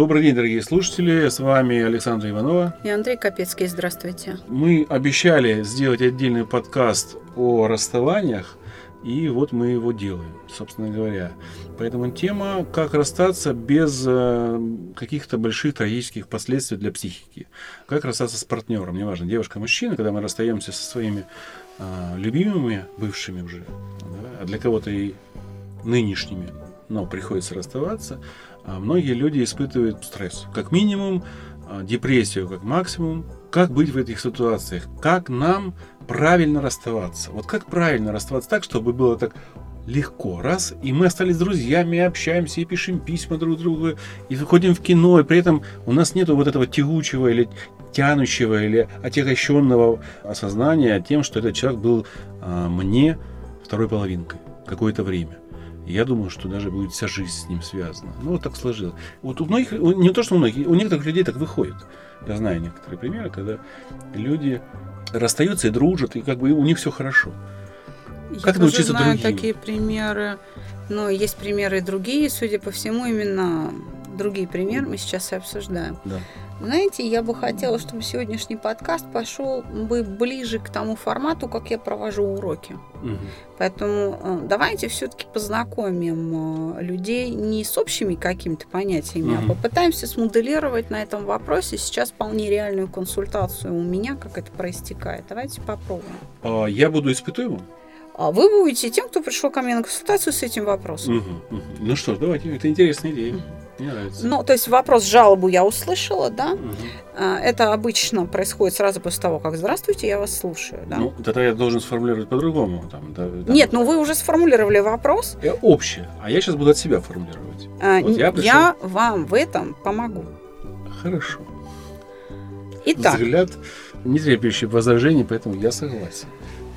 Добрый день, дорогие слушатели. С вами Александр Иванова. И Андрей Капецкий. Здравствуйте. Мы обещали сделать отдельный подкаст о расставаниях, и вот мы его делаем, собственно говоря. Поэтому тема «Как расстаться без э, каких-то больших трагических последствий для психики». Как расстаться с партнером, неважно, девушка, мужчина, когда мы расстаемся со своими э, любимыми, бывшими уже, да, а для кого-то и нынешними, но приходится расставаться – а многие люди испытывают стресс. Как минимум, а, депрессию как максимум. Как быть в этих ситуациях? Как нам правильно расставаться? Вот как правильно расставаться так, чтобы было так легко. Раз, и мы остались друзьями, общаемся, и пишем письма друг другу, и выходим в кино, и при этом у нас нет вот этого тягучего или тянущего или отягощенного осознания тем, что этот человек был а, мне второй половинкой какое-то время я думаю, что даже будет вся жизнь с ним связана. Ну, вот так сложилось. Вот у многих, не то, что у многих, у некоторых людей так выходит. Я знаю некоторые примеры, когда люди расстаются и дружат, и как бы у них все хорошо. Я как научиться знаю другим? такие примеры. Но есть примеры и другие, судя по всему, именно другие примеры мы сейчас и обсуждаем. Да. Знаете, я бы хотела, чтобы сегодняшний подкаст пошел бы ближе к тому формату, как я провожу уроки. Угу. Поэтому э, давайте все-таки познакомим э, людей не с общими какими-то понятиями, угу. а попытаемся смоделировать на этом вопросе сейчас вполне реальную консультацию у меня, как это проистекает. Давайте попробуем. А я буду испытуемым? А вы будете тем, кто пришел ко мне на консультацию с этим вопросом. Угу, угу. Ну что ж, давайте, это интересная идея. Угу. Мне нравится. Ну, то есть вопрос, жалобу я услышала, да? Угу. Это обычно происходит сразу после того, как «Здравствуйте, я вас слушаю», да? Ну, тогда я должен сформулировать по-другому. Там, да. Нет, ну вы уже сформулировали вопрос. Я общее, а я сейчас буду от себя формулировать. А, вот я, пришел... я вам в этом помогу. Хорошо. Итак. Взгляд не требующий возражений, поэтому я согласен.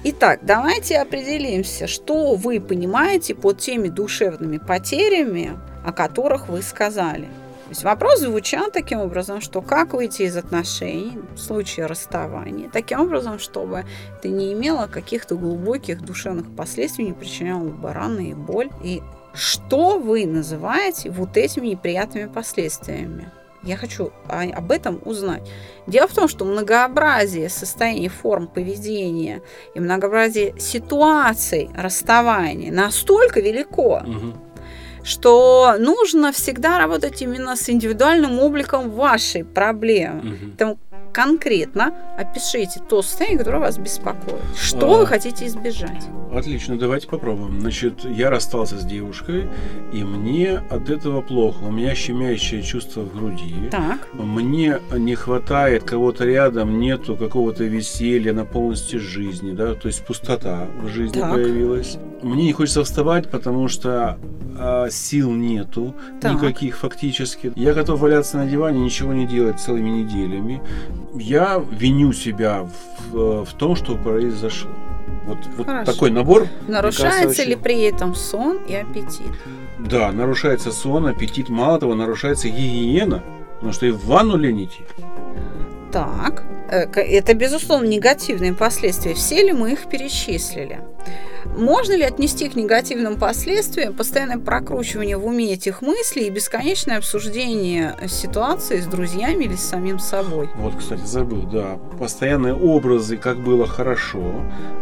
Итак, давайте определимся, что вы понимаете под теми душевными потерями, о которых вы сказали. То есть вопрос звучал таким образом, что как выйти из отношений в случае расставания, таким образом, чтобы это не имело каких-то глубоких душевных последствий, не причиняло бараны и боль. И что вы называете вот этими неприятными последствиями? Я хочу об этом узнать. Дело в том, что многообразие состояний форм поведения и многообразие ситуаций расставания настолько велико, угу. Что нужно всегда работать именно с индивидуальным обликом вашей проблемы. Угу. Поэтому конкретно опишите то состояние, которое вас беспокоит. Что а, вы хотите избежать? Отлично, давайте попробуем. Значит, я расстался с девушкой, и мне от этого плохо. У меня щемящее чувство в груди. Так. Мне не хватает кого-то рядом, нету какого-то веселья на полностью жизни, да, то есть пустота в жизни так. появилась. Мне не хочется вставать, потому что а, сил нету так. никаких фактически. Я готов валяться на диване, ничего не делать целыми неделями. Я виню себя в, в том, что произошло. Вот, вот такой набор. Нарушается кажется, ли при этом сон и аппетит? Да, нарушается сон, аппетит. Мало того, нарушается гигиена, потому что и в ванну лень идти. Так, э, это, безусловно, негативные последствия. Все ли мы их перечислили? Можно ли отнести к негативным последствиям постоянное прокручивание в уме этих мыслей и бесконечное обсуждение ситуации с друзьями или с самим собой? Вот, кстати, забыл, да. Постоянные образы, как было хорошо,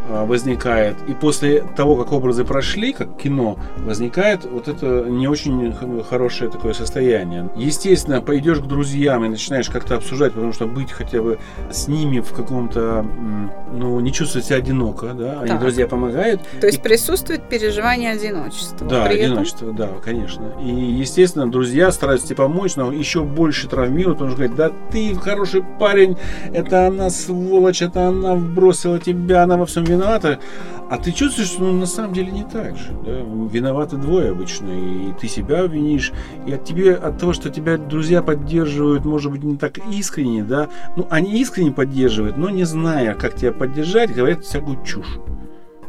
а, возникает. И после того, как образы прошли, как кино, возникает вот это не очень хорошее такое состояние. Естественно, пойдешь к друзьям и начинаешь как-то обсуждать, потому что быть хотя бы с ними в каком-то, ну, не чувствовать себя одиноко, да, они друзья помогают, То есть и... присутствует переживание одиночества. Да, При одиночество, этом... да, конечно. И, естественно, друзья стараются тебе помочь, но еще больше травмируют, потому что говорят, да ты хороший парень, это она сволочь, это она бросила тебя, она во всем виновата. А ты чувствуешь, что ну, на самом деле не так же. Да? Виноваты двое обычно, и ты себя винишь, и от тебе, от того, что тебя друзья поддерживают, может быть, не так искренне, да, ну, они искренне поддерживают, но не зная, как тебя поддержать, говорят всякую чушь.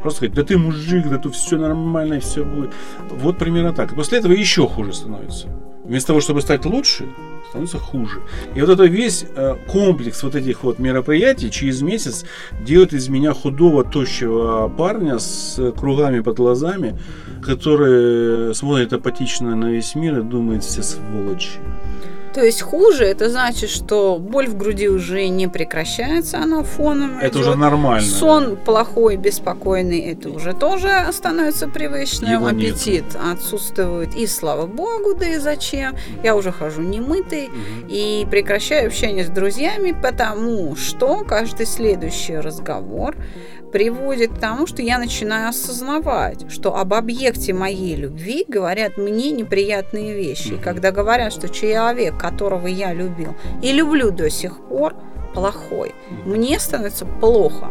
Просто сказать, да ты мужик, да тут все нормально, все будет. Вот примерно так. И после этого еще хуже становится. Вместо того, чтобы стать лучше, становится хуже. И вот это весь э, комплекс вот этих вот мероприятий через месяц делает из меня худого, тощего парня с кругами под глазами, который смотрит апатично на весь мир и думает все сволочи. То есть хуже, это значит, что боль в груди уже не прекращается, она фоном Это идет. уже нормально. Сон плохой, беспокойный, это уже тоже становится привычным. Его Аппетит нет. отсутствует. И слава богу, да и зачем. Я уже хожу немытый угу. и прекращаю общение с друзьями, потому что каждый следующий разговор приводит к тому, что я начинаю осознавать, что об объекте моей любви говорят мне неприятные вещи. И когда говорят, что человек, которого я любил и люблю до сих пор, плохой, мне становится плохо.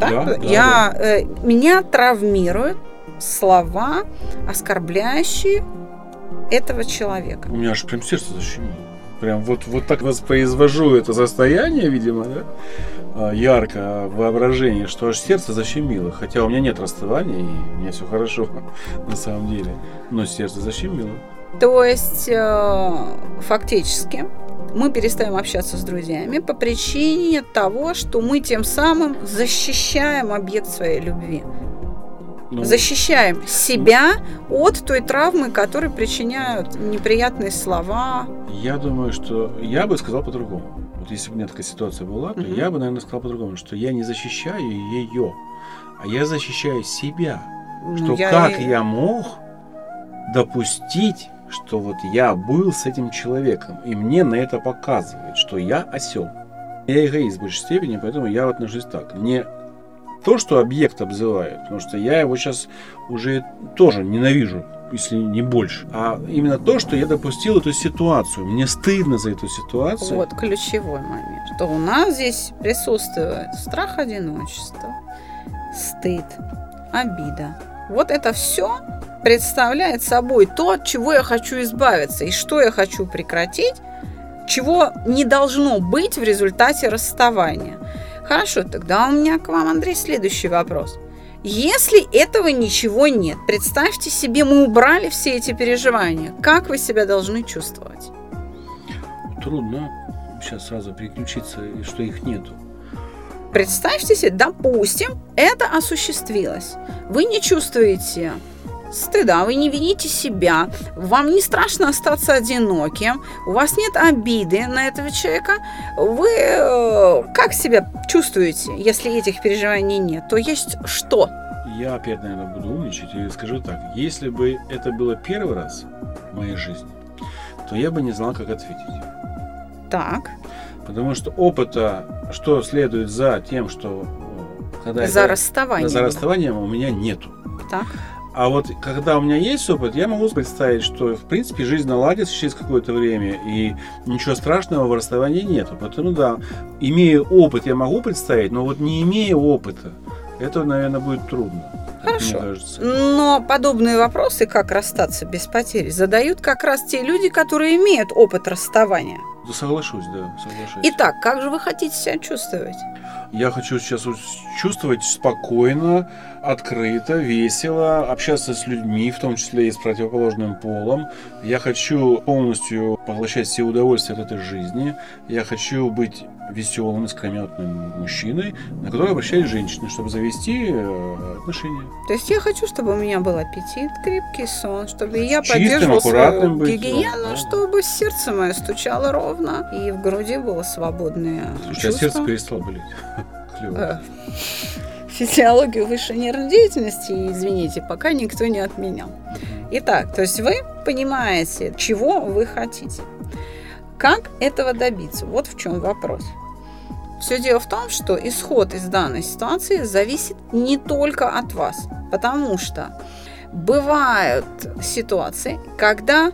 Да, да, я, да. Э, меня травмируют слова, оскорбляющие этого человека. У меня аж прям сердце защемило. Прям вот, вот так воспроизвожу это состояние, видимо, да? А, ярко воображение, что аж сердце защемило. Хотя у меня нет расставания, и у меня все хорошо на самом деле. Но сердце защемило. То есть, э, фактически, мы перестаем общаться с друзьями по причине того, что мы тем самым защищаем объект своей любви. Ну, защищаем себя от той травмы, которую причиняют неприятные слова. Я думаю, что я бы сказал по-другому. Вот если бы у меня такая ситуация была, то угу. я бы, наверное, сказал по-другому, что я не защищаю ее, а я защищаю себя. Ну, что я как и... я мог допустить, что вот я был с этим человеком, и мне на это показывает, что я осел. Я эгоист в большей степени, поэтому я отношусь так. Не то, что объект обзывает, потому что я его сейчас уже тоже ненавижу, если не больше, а именно то, что я допустил эту ситуацию. Мне стыдно за эту ситуацию. Вот ключевой момент, что у нас здесь присутствует страх одиночества, стыд, обида. Вот это все представляет собой то, от чего я хочу избавиться и что я хочу прекратить, чего не должно быть в результате расставания. Хорошо, тогда у меня к вам, Андрей, следующий вопрос. Если этого ничего нет, представьте себе, мы убрали все эти переживания. Как вы себя должны чувствовать? Трудно сейчас сразу переключиться, что их нету. Представьте себе, допустим, это осуществилось. Вы не чувствуете стыда, вы не вините себя, вам не страшно остаться одиноким, у вас нет обиды на этого человека, вы э, как себя чувствуете, если этих переживаний нет, то есть что? Я опять, наверное, буду умничать и скажу так. Если бы это было первый раз в моей жизни, то я бы не знал, как ответить. Так. Потому что опыта, что следует за тем, что э, когда за это, расставанием. За расставанием у меня нету. Так. А вот когда у меня есть опыт, я могу представить, что в принципе жизнь наладится через какое-то время, и ничего страшного в расставании нету. Поэтому да, имея опыт, я могу представить, но вот не имея опыта, это, наверное, будет трудно. Хорошо. Но подобные вопросы, как расстаться без потери, задают как раз те люди, которые имеют опыт расставания. Да соглашусь, да, соглашусь. Итак, как же вы хотите себя чувствовать? Я хочу сейчас чувствовать спокойно, открыто, весело, общаться с людьми, в том числе и с противоположным полом. Я хочу полностью поглощать все удовольствия от этой жизни. Я хочу быть веселым, искрометным мужчиной, на которого обращались женщины, чтобы завести э, отношения. То есть я хочу, чтобы у меня был аппетит, крепкий сон, чтобы я Чистым, поддерживал свою быть, гигиену, да. чтобы сердце мое стучало ровно и в груди было свободное Слушай, чувство. сердце перестало болеть. Клево. Физиологию высшей нервной деятельности, извините, пока никто не отменял. Итак, то есть вы понимаете, чего вы хотите. Как этого добиться? Вот в чем вопрос. Все дело в том, что исход из данной ситуации зависит не только от вас, потому что бывают ситуации, когда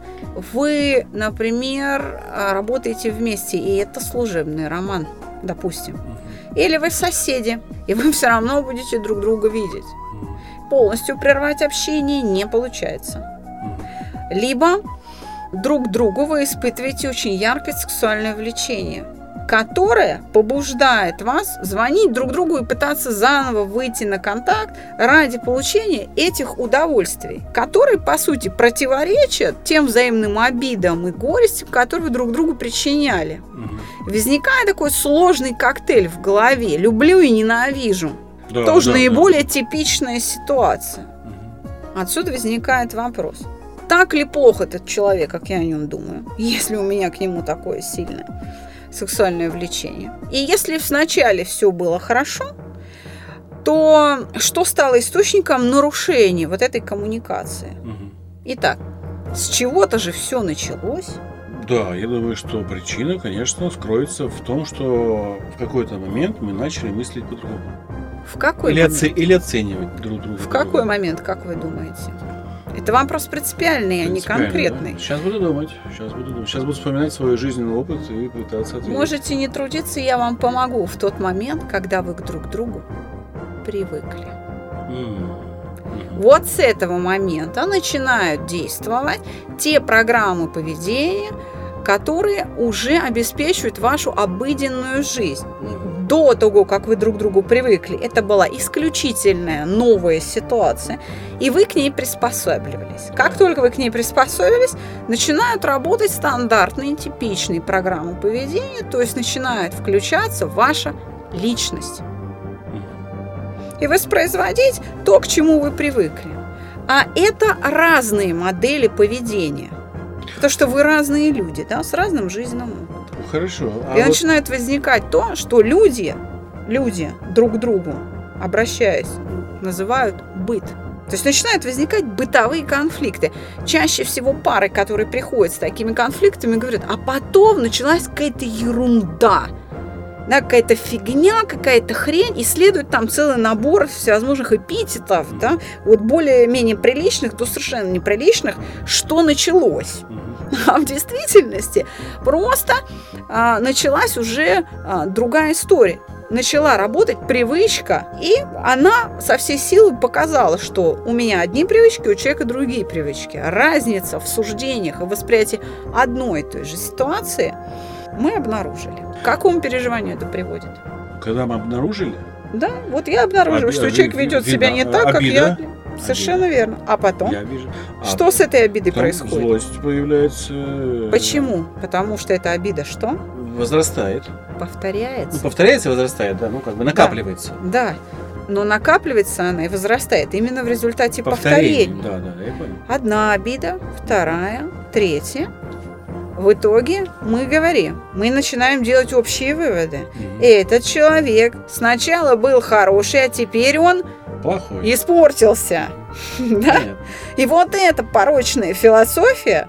вы, например, работаете вместе, и это служебный роман, допустим. Или вы соседи, и вы все равно будете друг друга видеть. Полностью прервать общение не получается. Либо друг другу вы испытываете очень яркое сексуальное влечение – которая побуждает вас звонить друг другу и пытаться заново выйти на контакт ради получения этих удовольствий, которые, по сути, противоречат тем взаимным обидам и горестям, которые вы друг другу причиняли. Возникает такой сложный коктейль в голове «люблю и ненавижу». Да, Тоже да, наиболее да. типичная ситуация. Отсюда возникает вопрос. Так ли плохо этот человек, как я о нем думаю, если у меня к нему такое сильное? сексуальное влечение. И если вначале все было хорошо, то что стало источником нарушения вот этой коммуникации? Угу. Итак, с чего-то же все началось. Да, я думаю, что причина, конечно, скроется в том, что в какой-то момент мы начали мыслить по-другому. В какой или, момент? Оце- или оценивать друг друга. В какой момент, как вы думаете? Это вопрос принципиальный, а не конкретный. Да? Сейчас буду думать. Сейчас буду думать. Сейчас буду вспоминать свой жизненный опыт и пытаться ответить. Можете не трудиться, я вам помогу в тот момент, когда вы друг к другу привыкли. Mm. Вот с этого момента начинают действовать те программы поведения, которые уже обеспечивают вашу обыденную жизнь. До того, как вы друг к другу привыкли, это была исключительная новая ситуация, и вы к ней приспосабливались. Как только вы к ней приспособились, начинают работать стандартные, типичные программы поведения, то есть начинает включаться ваша личность. И воспроизводить то, к чему вы привыкли. А это разные модели поведения – то, что вы разные люди, да, с разным жизненным. Хорошо. А и вот... начинает возникать то, что люди, люди друг к другу, обращаясь, называют быт. То есть начинают возникать бытовые конфликты. Чаще всего пары, которые приходят с такими конфликтами, говорят, а потом началась какая-то ерунда да, какая-то фигня, какая-то хрень, и следует там целый набор всевозможных эпитетов, да, вот более-менее приличных до совершенно неприличных, что началось. А в действительности просто а, началась уже а, другая история начала работать привычка, и она со всей силы показала, что у меня одни привычки, у человека другие привычки. Разница в суждениях и восприятии одной и той же ситуации мы обнаружили. К какому переживанию это приводит? Когда мы обнаружили? Да, вот я обнаружила, Оби- что человек ведет себя не так, как я. Совершенно обида. верно. А потом? Я вижу. А что с этой обидой происходит? Злость появляется. Почему? Потому что эта обида что? Возрастает. Повторяется. Ну, повторяется возрастает, да, ну как бы накапливается. Да. да. Но накапливается она и возрастает именно в результате повторения. Да, да, я понял. Одна обида, вторая, третья. В итоге мы говорим, мы начинаем делать общие выводы. Mm-hmm. Этот человек сначала был хороший, а теперь он плохой. Испортился. да? И вот эта порочная философия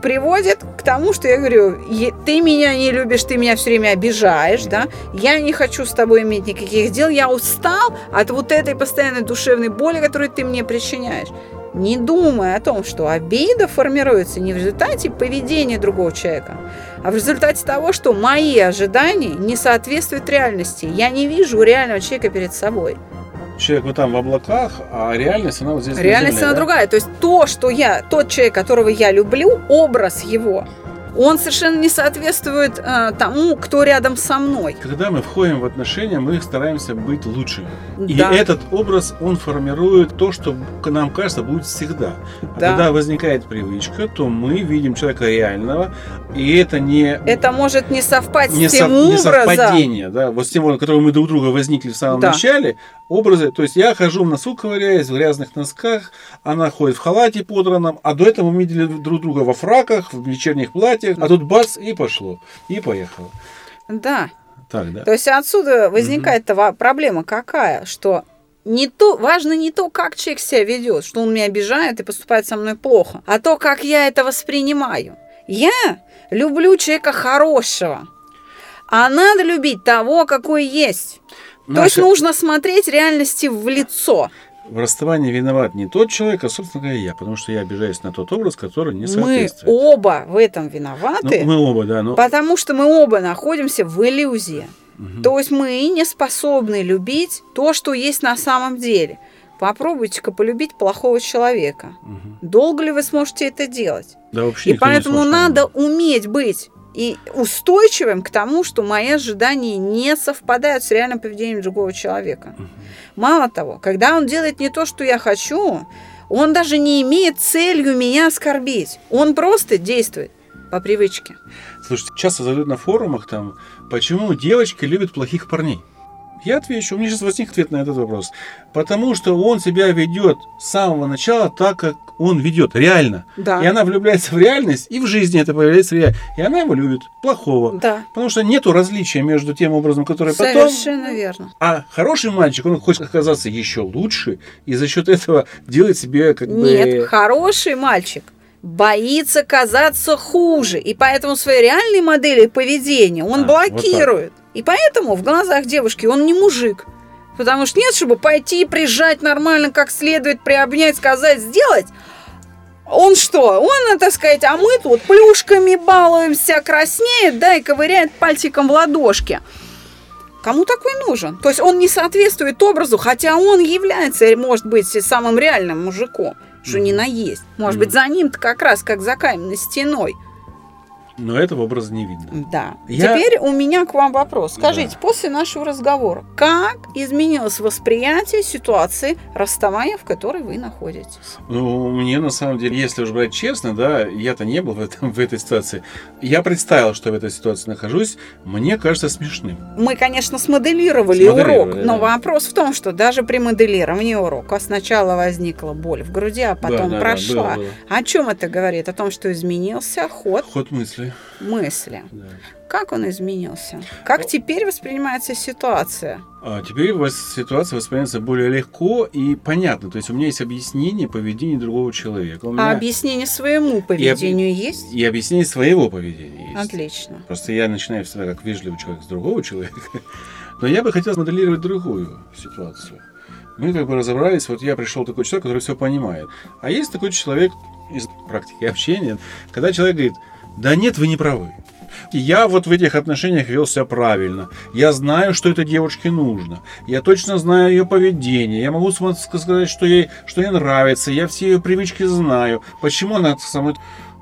приводит к тому, что я говорю, ты меня не любишь, ты меня все время обижаешь, да, я не хочу с тобой иметь никаких дел, я устал от вот этой постоянной душевной боли, которую ты мне причиняешь не думая о том, что обида формируется не в результате поведения другого человека, а в результате того, что мои ожидания не соответствуют реальности. Я не вижу реального человека перед собой. Человек вот там в облаках, а реальность она вот здесь. Реальность земле, она да? другая. То есть то, что я, тот человек, которого я люблю, образ его, он совершенно не соответствует э, тому, кто рядом со мной. Когда мы входим в отношения, мы стараемся быть лучше. Да. И этот образ, он формирует то, что нам кажется будет всегда. А да. когда возникает привычка, то мы видим человека реального, и это не... Это может не совпасть не с тем со, образом. Не совпадение, да, вот с тем, которого мы друг друга возникли в самом да. начале, образы. То есть я хожу в носу ковыряюсь, в грязных носках, она ходит в халате подранном, а до этого мы видели друг друга во фраках, в вечерних платьях, а тут бац, и пошло, и поехало. Да. Так, да. То есть отсюда возникает угу. проблема какая, что не то, важно не то, как человек себя ведет, что он меня обижает и поступает со мной плохо, а то, как я это воспринимаю. Я люблю человека хорошего, А надо любить того, какой есть. То есть Наша- нужно смотреть реальности в лицо. В расставании виноват не тот человек, а, собственно говоря, я, потому что я обижаюсь на тот образ, который не Мы соответствует. оба в этом Ну, виноваты, мы оба, да, но... потому что мы оба находимся в иллюзии. Мгм. То есть мы не способны любить то, что есть на самом деле. Попробуйте-ка полюбить плохого человека. Мгм. Долго ли вы сможете это делать? Да, вообще И не поэтому сможет, надо уметь быть и устойчивым к тому, что мои ожидания не совпадают с реальным поведением другого человека. Мало того, когда он делает не то, что я хочу, он даже не имеет целью меня оскорбить. Он просто действует по привычке. Слушайте, часто задают на форумах там, почему девочки любят плохих парней. Я отвечу, у меня сейчас возник ответ на этот вопрос. Потому что он себя ведет с самого начала так, как он ведет, реально. Да. И она влюбляется в реальность, и в жизни это появляется реально. И она его любит, плохого. Да, Потому что нету различия между тем образом, который потом... совершенно верно. А хороший мальчик, он хочет оказаться еще лучше, и за счет этого делает себе как бы... Нет, хороший мальчик боится казаться хуже, и поэтому свои реальные модели поведения он А, вот блокирует. И поэтому в глазах девушки он не мужик. Потому что нет, чтобы пойти, прижать нормально, как следует, приобнять, сказать, сделать. Он что? Он, так сказать, а мы тут плюшками балуемся, краснеет, да, и ковыряет пальчиком в ладошке. Кому такой нужен? То есть он не соответствует образу, хотя он является, может быть, самым реальным мужиком, что не Мгм. наесть. Может Мгм. быть, за ним-то как раз, как за каменной стеной. Но этого образа не видно. Да. Я- Теперь у меня к вам вопрос. Скажите, Да. после нашего разговора, как изменилось восприятие ситуации расставания, в которой вы находитесь? Ну, мне на самом деле, если уж брать честно, да, я-то не был в, этом, в этой ситуации. Я представил, что в этой ситуации нахожусь, мне кажется смешным. Мы, конечно, смоделировали, Смоделировали, урок, но да. вопрос в том, что даже при моделировании урока сначала возникла боль в груди, а потом Да, да, да, прошла. было, было. О чем это говорит? О том, что изменился ход Ход мысли. Мысли. Да. Как он изменился? Как теперь воспринимается ситуация? А теперь вас- ситуация воспринимается более легко и понятно. То есть у меня есть объяснение поведения другого человека. У А меня объяснение своему поведению есть? и объяснение своего поведения есть. Отлично. Просто я начинаю всегда как вежливый человек с другого человека. Но я бы хотел моделировать другую ситуацию. Мы как бы разобрались, вот я пришел такой человек, который все понимает. А есть такой человек из практики общения, когда человек говорит, да нет, вы не правы. Я вот в этих отношениях вел себя правильно. Я знаю, что этой девушке нужно. Я точно знаю ее поведение. Я могу сказать, что ей, что ей нравится. Я все ее привычки знаю. Почему она со мной...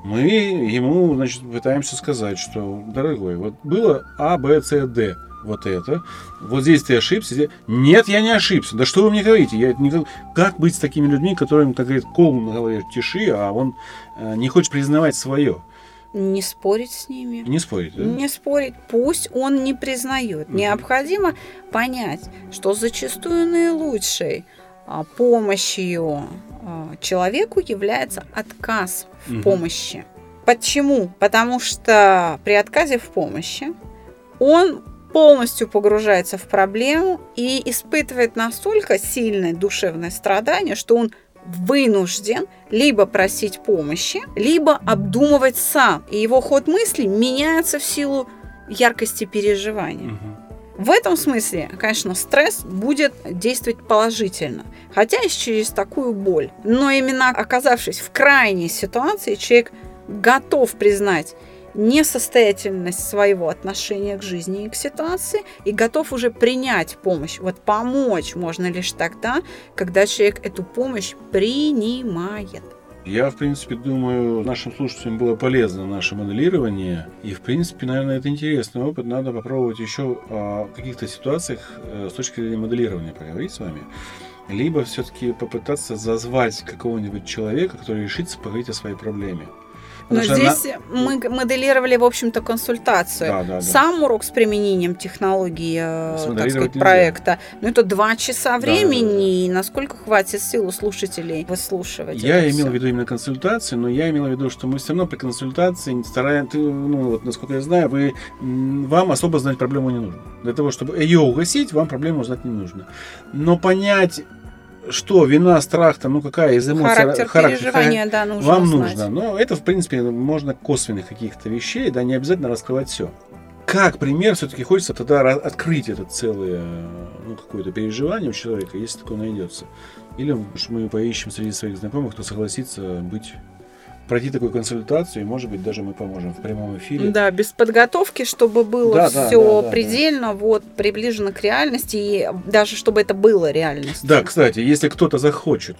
Мы ему, значит, пытаемся сказать, что, дорогой, вот было А, Б, С, Д. Вот это. Вот здесь ты ошибся. здесь- Нет, я не ошибся. Да что вы мне говорите? Я никак... Как быть с такими людьми, которым, как говорит, кол на голове тиши, а он э, не хочет признавать свое? Не спорить с ними. Не спорить, да? Не спорить, пусть он не признает. Мгм. Необходимо понять, что зачастую наилучшей а, помощью а, человеку является отказ в Мгм. помощи. Почему? Потому что при отказе в помощи он полностью погружается в проблему и испытывает настолько сильное душевное страдание, что он вынужден либо просить помощи, либо обдумывать сам. И его ход мысли меняется в силу яркости переживания. В этом смысле, конечно, стресс будет действовать положительно, хотя и через такую боль. Но именно оказавшись в крайней ситуации, человек готов признать несостоятельность своего отношения к жизни и к ситуации и готов уже принять помощь. Вот помочь можно лишь тогда, когда человек эту помощь принимает. Я, в принципе, думаю, нашим слушателям было полезно наше моделирование. И, в принципе, наверное, это интересный опыт. Надо попробовать еще о каких-то ситуациях э, с точки зрения моделирования поговорить с вами. Либо все-таки попытаться зазвать какого-нибудь человека, который решится поговорить о своей проблеме. Но Потому здесь мы г- моделировали, в общем-то, консультацию. Да, да, да. Сам урок с применением технологии, э, так сказать, проекта. Ну, это два часа Да, да, времени, и насколько хватит сил у слушателей выслушивать Я имел всё? в виду именно консультацию, но я имел в виду, что мы все равно при консультации стараемся, ну вот насколько я знаю, вы, вам особо знать проблему не нужно. Для того, чтобы ее угасить, вам проблему знать не нужно. Но понять, что вина, страх, там, ну какая из эмоций, Характер, характер, переживания, да, нужно вам знать. нужно. Но это, в принципе, можно косвенных каких-то вещей, да, не обязательно раскрывать все. как пример все-таки хочется тогда открыть это целое ну, какое-то переживание у человека, если такое найдется. Или мы поищем среди своих знакомых, кто согласится быть пройти такую консультацию, и, может быть, даже мы поможем в прямом эфире. Да, без подготовки, чтобы было да, все да, да, предельно да. вот приближено к реальности, и даже чтобы это было реальностью. Да, кстати, если кто-то захочет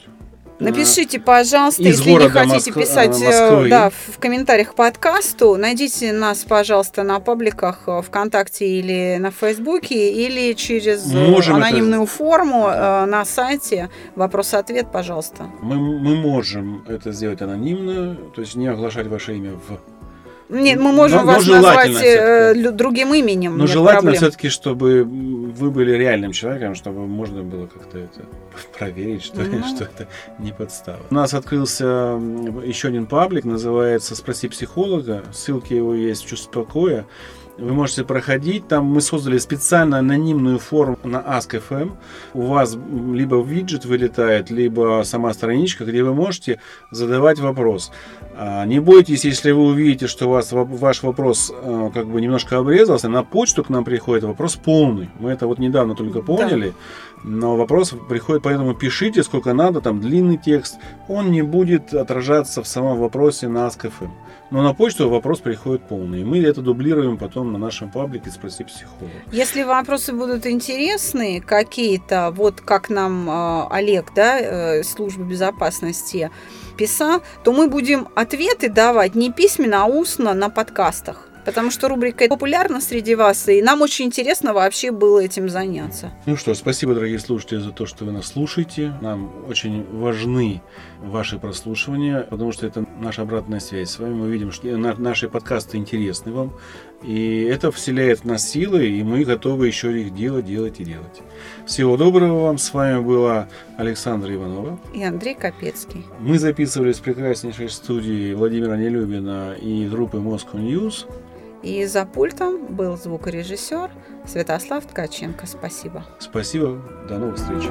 Напишите, пожалуйста, Из если не хотите Моск... писать э, Москвы. да, в комментариях к подкасту, найдите нас, пожалуйста, на пабликах э, ВКонтакте или на Фейсбуке, или через э, можем анонимную это... форму на сайте. Вопрос-ответ, пожалуйста. Мы, мы можем это сделать анонимно, то есть не оглашать ваше имя в нет, мы можем но, вас но назвать э, другим именем. Но желательно все-таки, чтобы вы были реальным человеком, чтобы можно было как-то это проверить, что, mm-hmm. что это не подстава. У нас открылся еще один паблик, называется «Спроси психолога». Ссылки его есть в «Чувство покоя». Вы можете проходить. Там мы создали специально анонимную форму на Ask.fm. У вас либо виджет вылетает, либо сама страничка, где вы можете задавать вопрос. А, не бойтесь, если вы увидите, что у вас ваш вопрос э, как бы немножко обрезался, на почту к нам приходит вопрос полный. Мы это вот недавно только поняли. Да. Но вопрос приходит, поэтому пишите сколько надо, там длинный текст. Он не будет отражаться в самом вопросе на Ask.fm. Но на почту вопрос приходит полный. И мы это дублируем потом на нашем паблике «Спроси психолога». Если вопросы будут интересны какие-то, вот как нам э, Олег, да, э, служба безопасности, писал, то мы будем ответы давать не письменно, а устно на подкастах. Потому что рубрика популярна среди вас, и нам очень интересно вообще было этим заняться. Ну что, спасибо, дорогие слушатели, за то, что вы нас слушаете. Нам очень важны ваши прослушивания, потому что это наша обратная связь с вами. Мы видим, что наши подкасты интересны вам, и это вселяет в нас силы, и мы готовы еще их делать, делать и делать. Всего доброго вам. С вами была Александра Иванова и Андрей Капецкий. Мы записывались в прекраснейшей студии Владимира Нелюбина и группы Moscow News. И за пультом был звукорежиссер Святослав Ткаченко. Спасибо. Спасибо. До новых встреч.